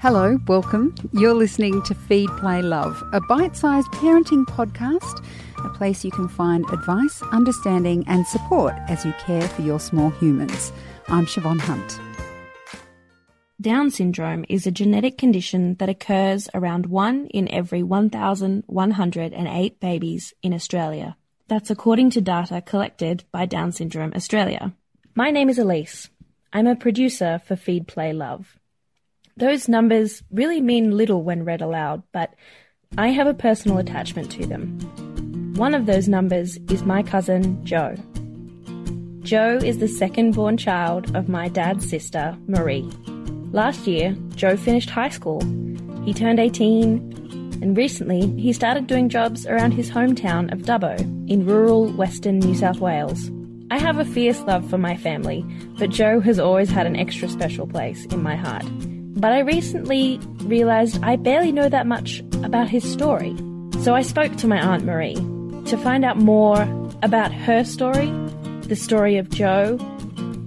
Hello, welcome. You're listening to Feed, Play, Love, a bite sized parenting podcast, a place you can find advice, understanding, and support as you care for your small humans. I'm Siobhan Hunt. Down syndrome is a genetic condition that occurs around 1 in every 1,108 babies in Australia. That's according to data collected by Down Syndrome Australia. My name is Elise. I'm a producer for Feed, Play, Love. Those numbers really mean little when read aloud, but I have a personal attachment to them. One of those numbers is my cousin Joe. Joe is the second born child of my dad's sister, Marie. Last year, Joe finished high school. He turned 18, and recently he started doing jobs around his hometown of Dubbo in rural western New South Wales. I have a fierce love for my family, but Joe has always had an extra special place in my heart. But I recently realised I barely know that much about his story. So I spoke to my Aunt Marie to find out more about her story, the story of Joe,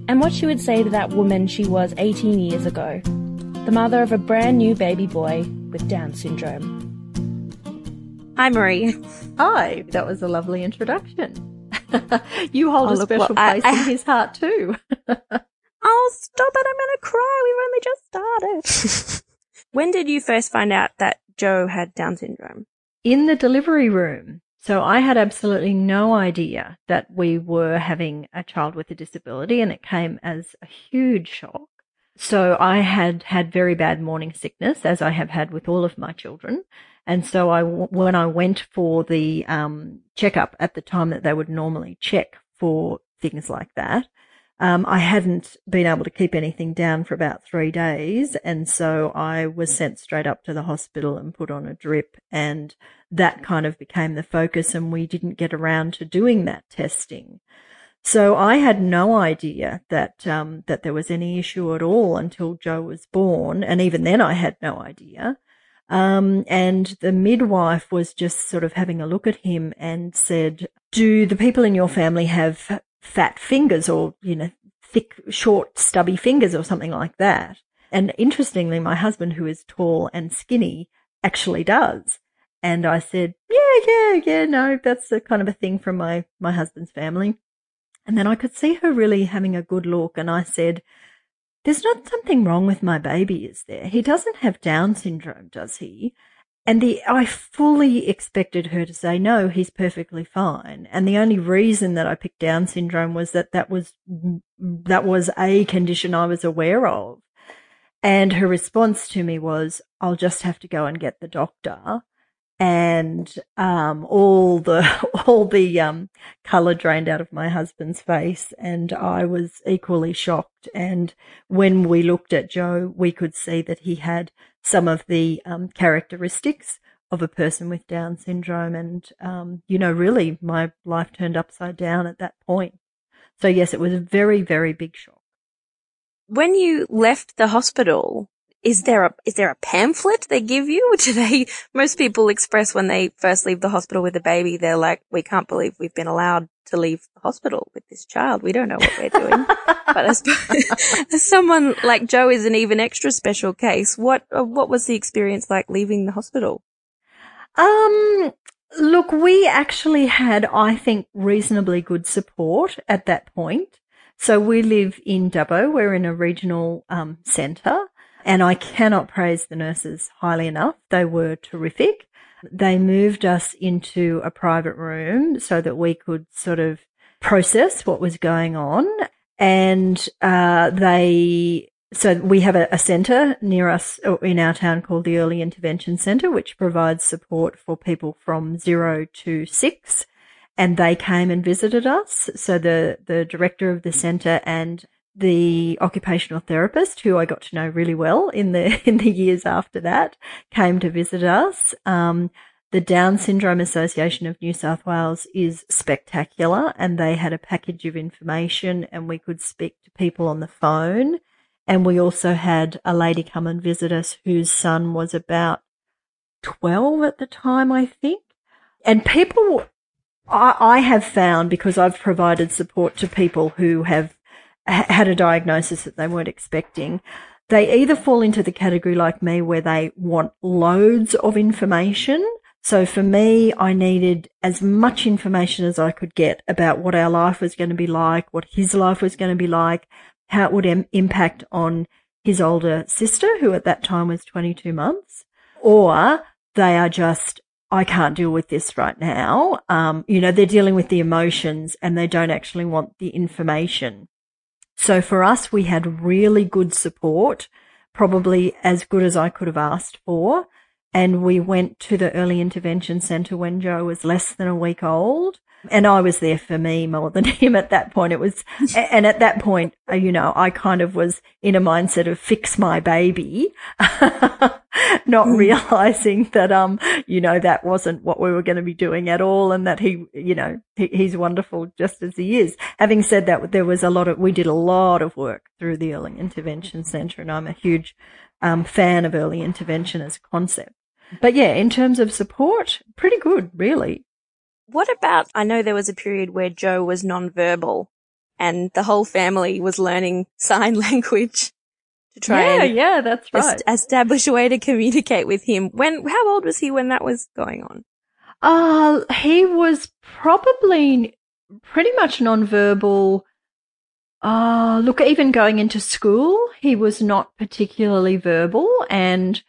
and what she would say to that woman she was 18 years ago, the mother of a brand new baby boy with Down syndrome. Hi, Marie. Hi, that was a lovely introduction. you hold Oh, a look special what- I- place I- in his heart too. Oh, stop it. I'm going to cry. We've only just started. when did you first find out that Joe had Down syndrome? in the delivery room. So I had absolutely no idea that we were having a child with a disability and it came as a huge shock. So I had had very bad morning sickness as I have had with all of my children. And so I, when I went for the um, checkup at the time that they would normally check for things like that, um, I hadn't been able to keep anything down for about three days. And so I was sent straight up to the hospital and put on a drip. And that kind of became the focus. And we didn't get around to doing that testing. So I had no idea that, um, that there was any issue at all until Joe was born. And even then I had no idea. Um, and the midwife was just sort of having a look at him and said, do the people in your family have fat fingers or, you know, thick, short, stubby fingers or something like that? And interestingly, my husband, who is tall and skinny, actually does. And I said, yeah, yeah, yeah, no, that's a kind of a thing from my, my husband's family. And then I could see her really having a good look. And I said, there's not something wrong with my baby, is there? He doesn't have Down syndrome, does he? And the, I fully expected her to say, no, he's perfectly fine. And the only reason that I picked Down syndrome was that that was, mm, mm, that was a condition I was aware of. And her response to me was, I'll just have to go and get the doctor. And, um, all the, all the, um, color drained out of my husband's face. And I was equally shocked. And when we looked at Joe, we could see that he had some of the, um, characteristics of a person with Down syndrome. And, um, you know, really my life turned upside down at that point. So yes, it was a very, very big shock. When you left the hospital, is there a is there a pamphlet they give you? Do they most people express when they first leave the hospital with a baby, they're like, We can't believe we've been allowed to leave the hospital with this child. We don't know what we're doing. but I suppose, as someone like Joe is an even extra special case, what what was the experience like leaving the hospital? Um, look, we actually had, I think, reasonably good support at that point. So we live in Dubbo. We're in a regional um, centre, and I cannot praise the nurses highly enough. They were terrific. They moved us into a private room so that we could sort of process what was going on, and uh, they so we have a, a centre near us in our town called the Early Intervention Centre, which provides support for people from zero to six. And they came and visited us. So the, the director of the centre and the occupational therapist, who I got to know really well in the, in the years after that, came to visit us. Um, the Down Syndrome Association of New South Wales is spectacular and they had a package of information and we could speak to people on the phone. And we also had a lady come and visit us whose son was about 12 at the time, I think. And people, I, I have found because I've provided support to people who have ha- had a diagnosis that they weren't expecting, they either fall into the category like me where they want loads of information. So for me, I needed as much information as I could get about what our life was going to be like, what his life was going to be like, how it would Im- impact on his older sister, who at that time was 22 months, or they are just, I can't deal with this right now. Um, you know, they're dealing with the emotions and they don't actually want the information. So for us, we had really good support, probably as good as I could have asked for. And we went to the early intervention centre when Joe was less than a week old. And I was there for me more than him at that point. It was, and at that point, uh, you know, I kind of was in a mindset of fix my baby, not hmm. realizing that, um, you know, that wasn't what we were going to be doing at all. And that he, you know, he, he's wonderful just as he is. Having said that, there was a lot of, we did a lot of work through the early intervention center and I'm a huge, um, fan of early intervention as a concept. But yeah, in terms of support, pretty good, really. What about, I know there was a period where Joe was non-verbal and the whole family was learning sign language to try yeah, and yeah, that's right. establish a way to communicate with him. When, how old was he when that was going on? Uh, he was probably pretty much non-verbal. Uh, look, even going into school, he was not particularly verbal and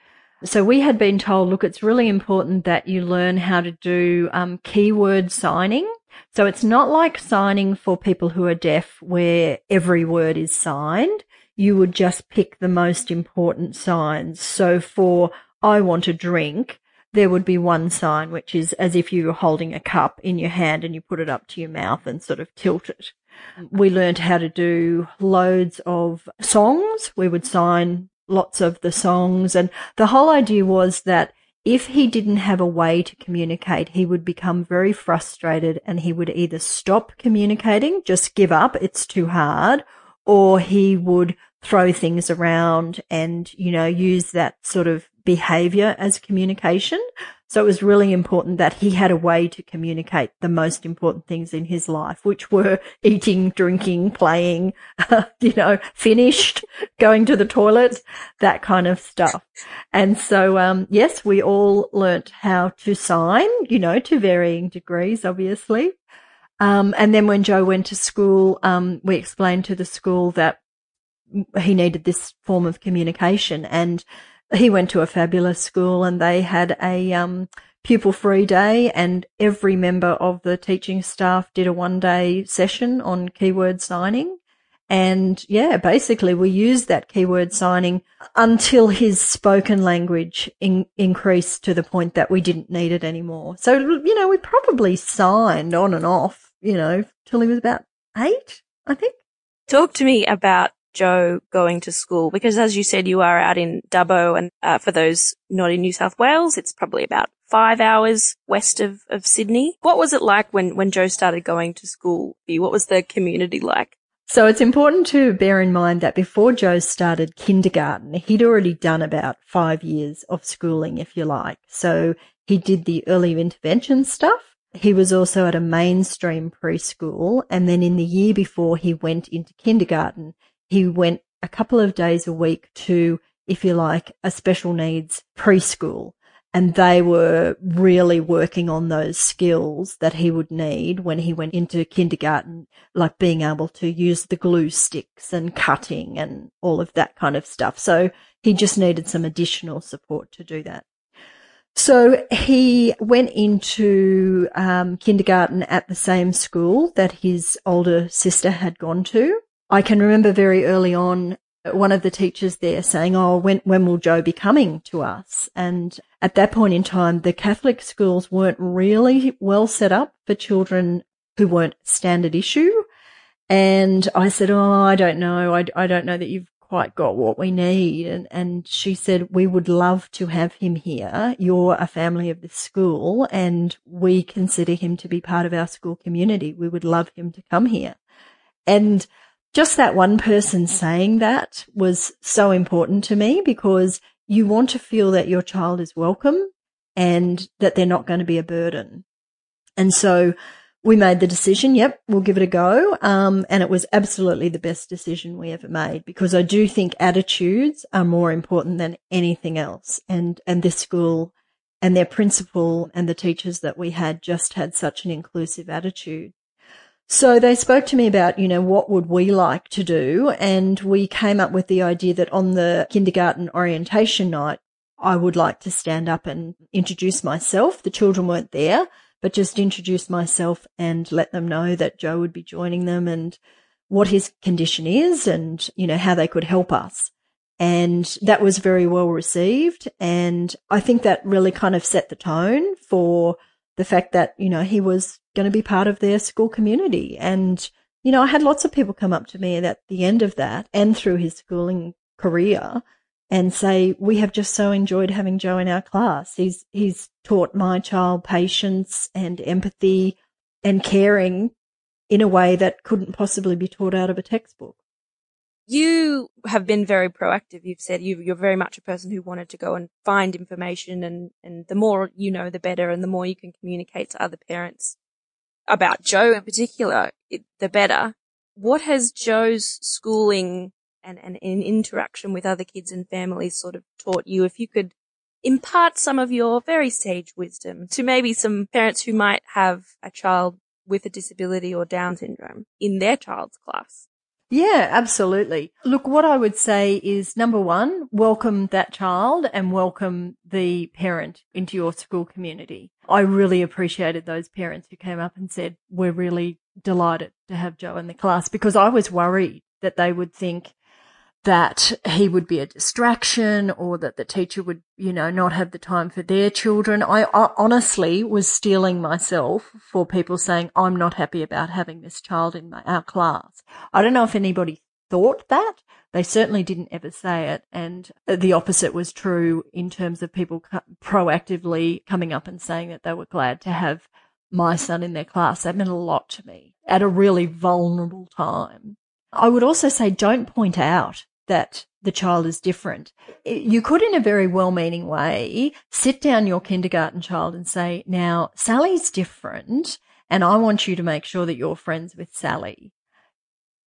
so we had been told, look, it's really important that you learn how to do um, keyword signing. So it's not like signing for people who are deaf where every word is signed. You would just pick the most important signs. So for I want a drink, there would be one sign, which is as if you were holding a cup in your hand and you put it up to your mouth and sort of tilt it. We learned how to do loads of songs. We would sign lots of the songs. And the whole idea was that if he didn't have a way to communicate, he would become very frustrated and he would either stop communicating, just give up, it's too hard, or he would throw things around and, you know, use that sort of behavior as communication. So it was really important that he had a way to communicate the most important things in his life, which were eating, drinking, playing, uh, you know, finished, going to the toilet, that kind of stuff. And so, um, yes, we all learnt how to sign, you know, to varying degrees, obviously. Um, and then when Joe went to school, um, we explained to the school that he needed this form of communication and he went to a fabulous school and they had a um, pupil free day and every member of the teaching staff did a one day session on keyword signing. And yeah, basically we used that keyword signing until his spoken language in, increased to the point that we didn't need it anymore. So, you know, we probably signed on and off, you know, till he was about eight, I think. Talk to me about Joe going to school? Because as you said, you are out in Dubbo and uh, for those not in New South Wales, it's probably about five hours west of, of Sydney. What was it like when, when Joe started going to school? What was the community like? So it's important to bear in mind that before Joe started kindergarten, he'd already done about five years of schooling, if you like. So he did the early intervention stuff. He was also at a mainstream preschool. And then in the year before he went into kindergarten, he went a couple of days a week to, if you like, a special needs preschool. And they were really working on those skills that he would need when he went into kindergarten, like being able to use the glue sticks and cutting and all of that kind of stuff. So he just needed some additional support to do that. So he went into um, kindergarten at the same school that his older sister had gone to. I can remember very early on one of the teachers there saying, Oh, when, when will Joe be coming to us? And at that point in time, the Catholic schools weren't really well set up for children who weren't standard issue. And I said, Oh, I don't know. I, I don't know that you've quite got what we need. And, and she said, we would love to have him here. You're a family of the school and we consider him to be part of our school community. We would love him to come here. And just that one person saying that was so important to me because you want to feel that your child is welcome and that they're not going to be a burden. And so we made the decision, yep, we'll give it a go. Um, and it was absolutely the best decision we ever made because I do think attitudes are more important than anything else. And, and this school and their principal and the teachers that we had just had such an inclusive attitude. So they spoke to me about, you know, what would we like to do? And we came up with the idea that on the kindergarten orientation night, I would like to stand up and introduce myself. The children weren't there, but just introduce myself and let them know that Joe would be joining them and what his condition is and, you know, how they could help us. And that was very well received. And I think that really kind of set the tone for the fact that, you know, he was going to be part of their school community. And, you know, I had lots of people come up to me at the end of that and through his schooling career and say, we have just so enjoyed having Joe in our class. He's, he's taught my child patience and empathy and caring in a way that couldn't possibly be taught out of a textbook. You have been very proactive. You've said you, you're very much a person who wanted to go and find information and, and the more you know, the better and the more you can communicate to other parents about Joe in particular, it, the better. What has Joe's schooling and, and, and interaction with other kids and families sort of taught you? If you could impart some of your very sage wisdom to maybe some parents who might have a child with a disability or Down syndrome in their child's class. Yeah, absolutely. Look, what I would say is number one, welcome that child and welcome the parent into your school community. I really appreciated those parents who came up and said, we're really delighted to have Joe in the class because I was worried that they would think that he would be a distraction or that the teacher would, you know, not have the time for their children. I, I, honestly was steeling myself for people saying, I'm not happy about having this child in my, our class. I don't know if anybody thought that. They certainly didn't ever say it. And the opposite was true in terms of people co- proactively coming up and saying that they were glad to have my son in their class. That meant a lot to me at a really vulnerable time. I would also say don't point out that the child is different. You could, in a very well meaning way, sit down your kindergarten child and say, now, Sally's different, and I want you to make sure that you're friends with Sally.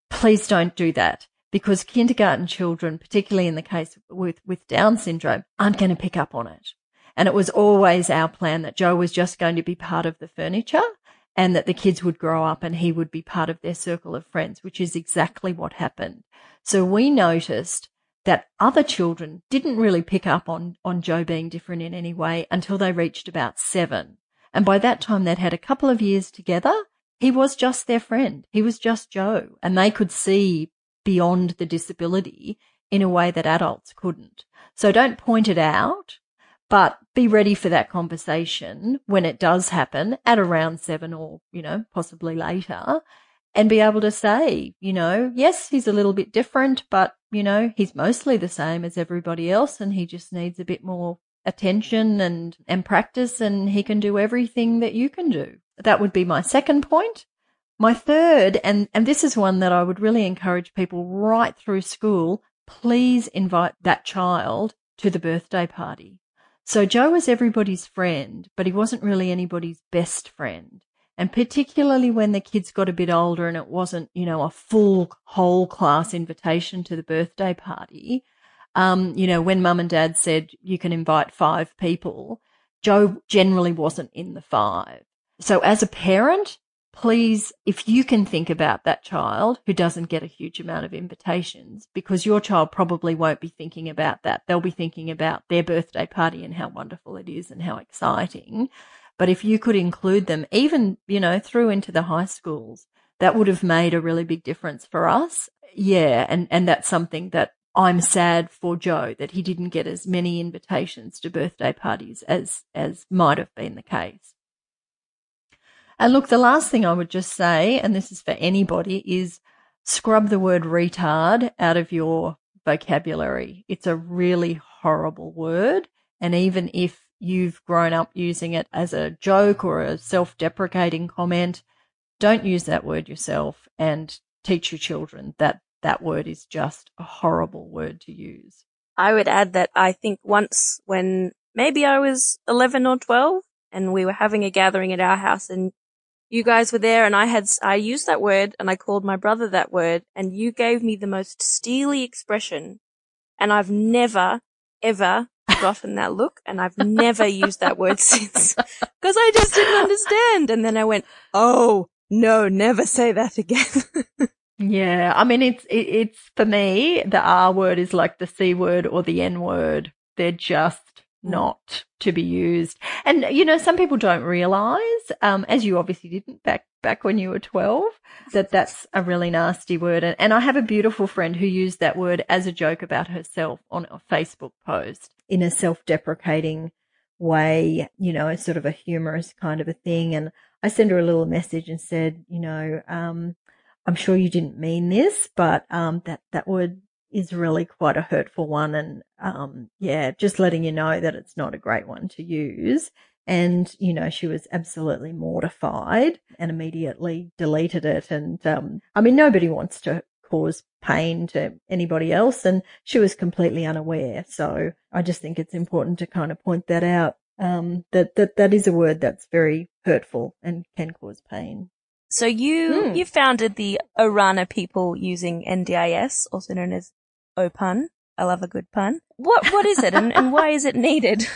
Please don't do that because kindergarten children, particularly in the case with, with Down syndrome, aren't going to pick up on it. And it was always our plan that Joe was just going to be part of the furniture and that the kids would grow up and he would be part of their circle of friends, which is exactly what happened. So we noticed that other children didn't really pick up on, on Joe being different in any way until they reached about seven. And by that time, they'd had a couple of years together. He was just their friend. He was just Joe and they could see beyond the disability in a way that adults couldn't. So don't point it out, but be ready for that conversation when it does happen at around seven or, you know, possibly later and be able to say, you know, yes, he's a little bit different, but, you know, he's mostly the same as everybody else and he just needs a bit more attention and, and practice and he can do everything that you can do. That would be my second point. My third, and, and this is one that I would really encourage people right through school, please invite that child to the birthday party. So Joe was everybody's friend, but he wasn't really anybody's best friend. And particularly when the kids got a bit older and it wasn't, you know, a full whole class invitation to the birthday party. Um, you know, when mum and dad said you can invite five people, Joe generally wasn't in the five. So as a parent, please, if you can think about that child who doesn't get a huge amount of invitations, because your child probably won't be thinking about that. They'll be thinking about their birthday party and how wonderful it is and how exciting. But if you could include them, even, you know, through into the high schools, that would have made a really big difference for us. Yeah. And, and that's something that I'm sad for Joe that he didn't get as many invitations to birthday parties as, as might have been the case. And look, the last thing I would just say, and this is for anybody, is scrub the word retard out of your vocabulary. It's a really horrible word. And even if you've grown up using it as a joke or a self deprecating comment, don't use that word yourself and teach your children that that word is just a horrible word to use. I would add that I think once when maybe I was 11 or 12 and we were having a gathering at our house and you guys were there and I had, I used that word and I called my brother that word and you gave me the most steely expression. And I've never, ever gotten that look and I've never used that word since because I just didn't understand. And then I went, Oh no, never say that again. yeah. I mean, it's, it, it's for me, the R word is like the C word or the N word. They're just. Not to be used. And you know, some people don't realize, um, as you obviously didn't back back when you were twelve, that that's a really nasty word. And, and I have a beautiful friend who used that word as a joke about herself on a Facebook post in a self-deprecating way. You know, a sort of a humorous kind of a thing. And I sent her a little message and said, you know, um, I'm sure you didn't mean this, but um, that that word is really quite a hurtful one. And, um, yeah, just letting you know that it's not a great one to use. And, you know, she was absolutely mortified and immediately deleted it. And, um, I mean, nobody wants to cause pain to anybody else. And she was completely unaware. So I just think it's important to kind of point that out. Um, that, that, that is a word that's very hurtful and can cause pain. So you, mm. you founded the Orana people using NDIS, also known as O pun. I love a good pun. What what is it and, and why is it needed?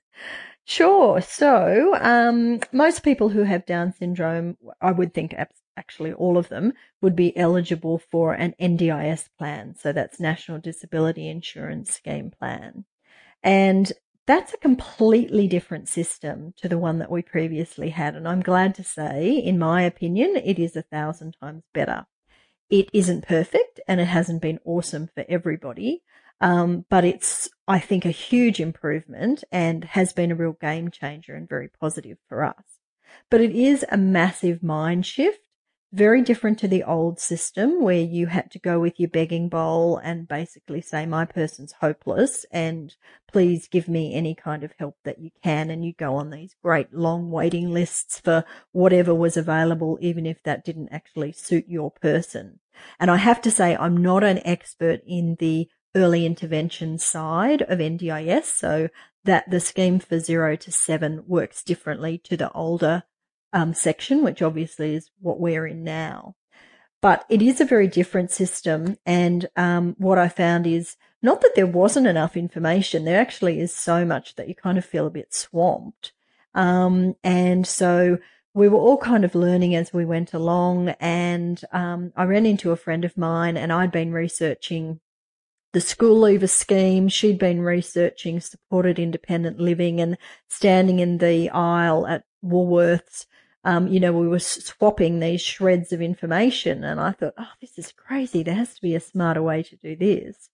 sure. So, um, most people who have Down syndrome, I would think actually all of them would be eligible for an NDIS plan. So that's National Disability Insurance Scheme plan. And that's a completely different system to the one that we previously had. And I'm glad to say, in my opinion, it is a thousand times better. It isn't perfect and it hasn't been awesome for everybody. Um, but it's, I think, a huge improvement and has been a real game changer and very positive for us. But it is a massive mind shift very different to the old system where you had to go with your begging bowl and basically say, my person's hopeless and please give me any kind of help that you can. And you go on these great long waiting lists for whatever was available, even if that didn't actually suit your person. And I have to say, I'm not an expert in the early intervention side of NDIS. So that the scheme for zero to seven works differently to the older um, section, which obviously is what we're in now. But it is a very different system. And um, what I found is not that there wasn't enough information, there actually is so much that you kind of feel a bit swamped. Um, and so we were all kind of learning as we went along. And um, I ran into a friend of mine, and I'd been researching the school leaver scheme. She'd been researching supported independent living and standing in the aisle at Woolworths um, you know, we were swapping these shreds of information. And I thought, oh, this is crazy. There has to be a smarter way to do this.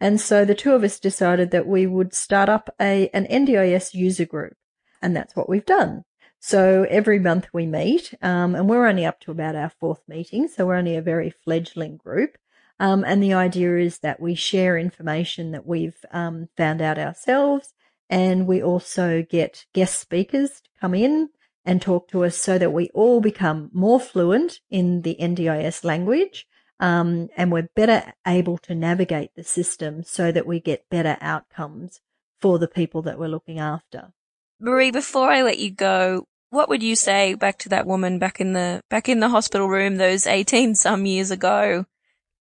And so the two of us decided that we would start up a, an NDIS user group. And that's what we've done. So every month we meet, um, and we're only up to about our fourth meeting. So we're only a very fledgling group. Um, and the idea is that we share information that we've um, found out ourselves. And we also get guest speakers to come in and talk to us so that we all become more fluent in the NDIS language. Um, and we're better able to navigate the system so that we get better outcomes for the people that we're looking after. Marie, before I let you go, what would you say back to that woman back in the back in the hospital room those 18 some years ago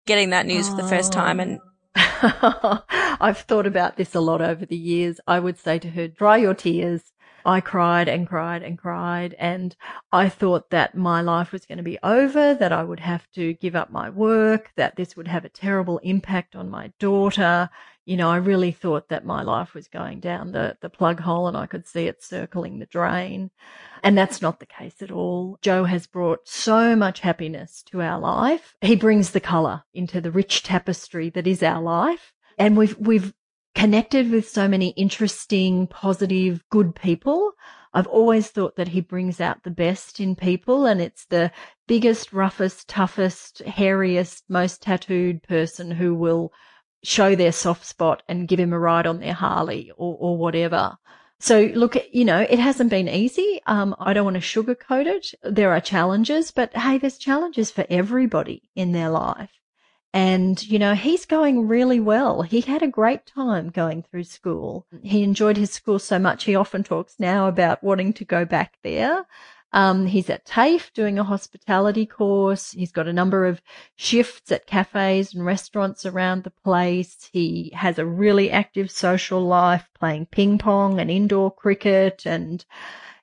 getting that news oh. for the first time and I've thought about this a lot over the years. I would say to her, dry your tears, I cried and cried and cried. And I thought that my life was going to be over, that I would have to give up my work, that this would have a terrible impact on my daughter. You know, I really thought that my life was going down the, the plug hole and I could see it circling the drain. And that's not the case at all. Joe has brought so much happiness to our life. He brings the color into the rich tapestry that is our life. And we've, we've connected with so many interesting, positive, good people. I've always thought that he brings out the best in people and it's the biggest, roughest, toughest, hairiest, most tattooed person who will show their soft spot and give him a ride on their Harley or, or whatever. So look, you know, it hasn't been easy. Um, I don't want to sugarcoat it. There are challenges, but hey, there's challenges for everybody in their life. And, you know, he's going really well. He had a great time going through school. He enjoyed his school so much. He often talks now about wanting to go back there. Um, he's at TAFE doing a hospitality course. He's got a number of shifts at cafes and restaurants around the place. He has a really active social life, playing ping pong and indoor cricket. And,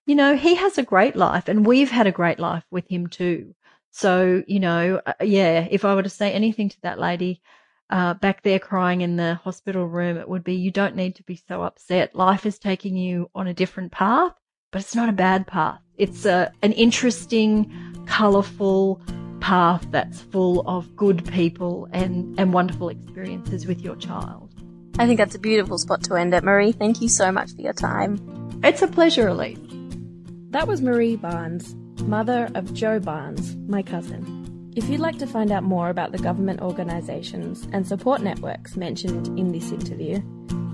you know, he has a great life and we've had a great life with him too. So, you know, uh, yeah, if I were to say anything to that lady, uh, back there crying in the hospital room, it would be, you don't need to be so upset. Life is taking you on a different path, but it's not a bad path. It's a, an interesting, colourful path that's full of good people and, and wonderful experiences with your child. I think that's a beautiful spot to end it, Marie. Thank you so much for your time. It's a pleasure, Elise. That was Marie Barnes, mother of Joe Barnes, my cousin. If you'd like to find out more about the government organisations and support networks mentioned in this interview,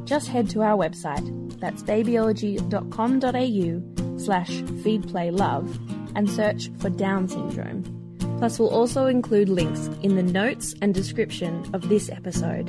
just head to our website, that's babyology.com.au slash feedplaylove, and search for Down syndrome. Plus, we'll also include links in the notes and description of this episode.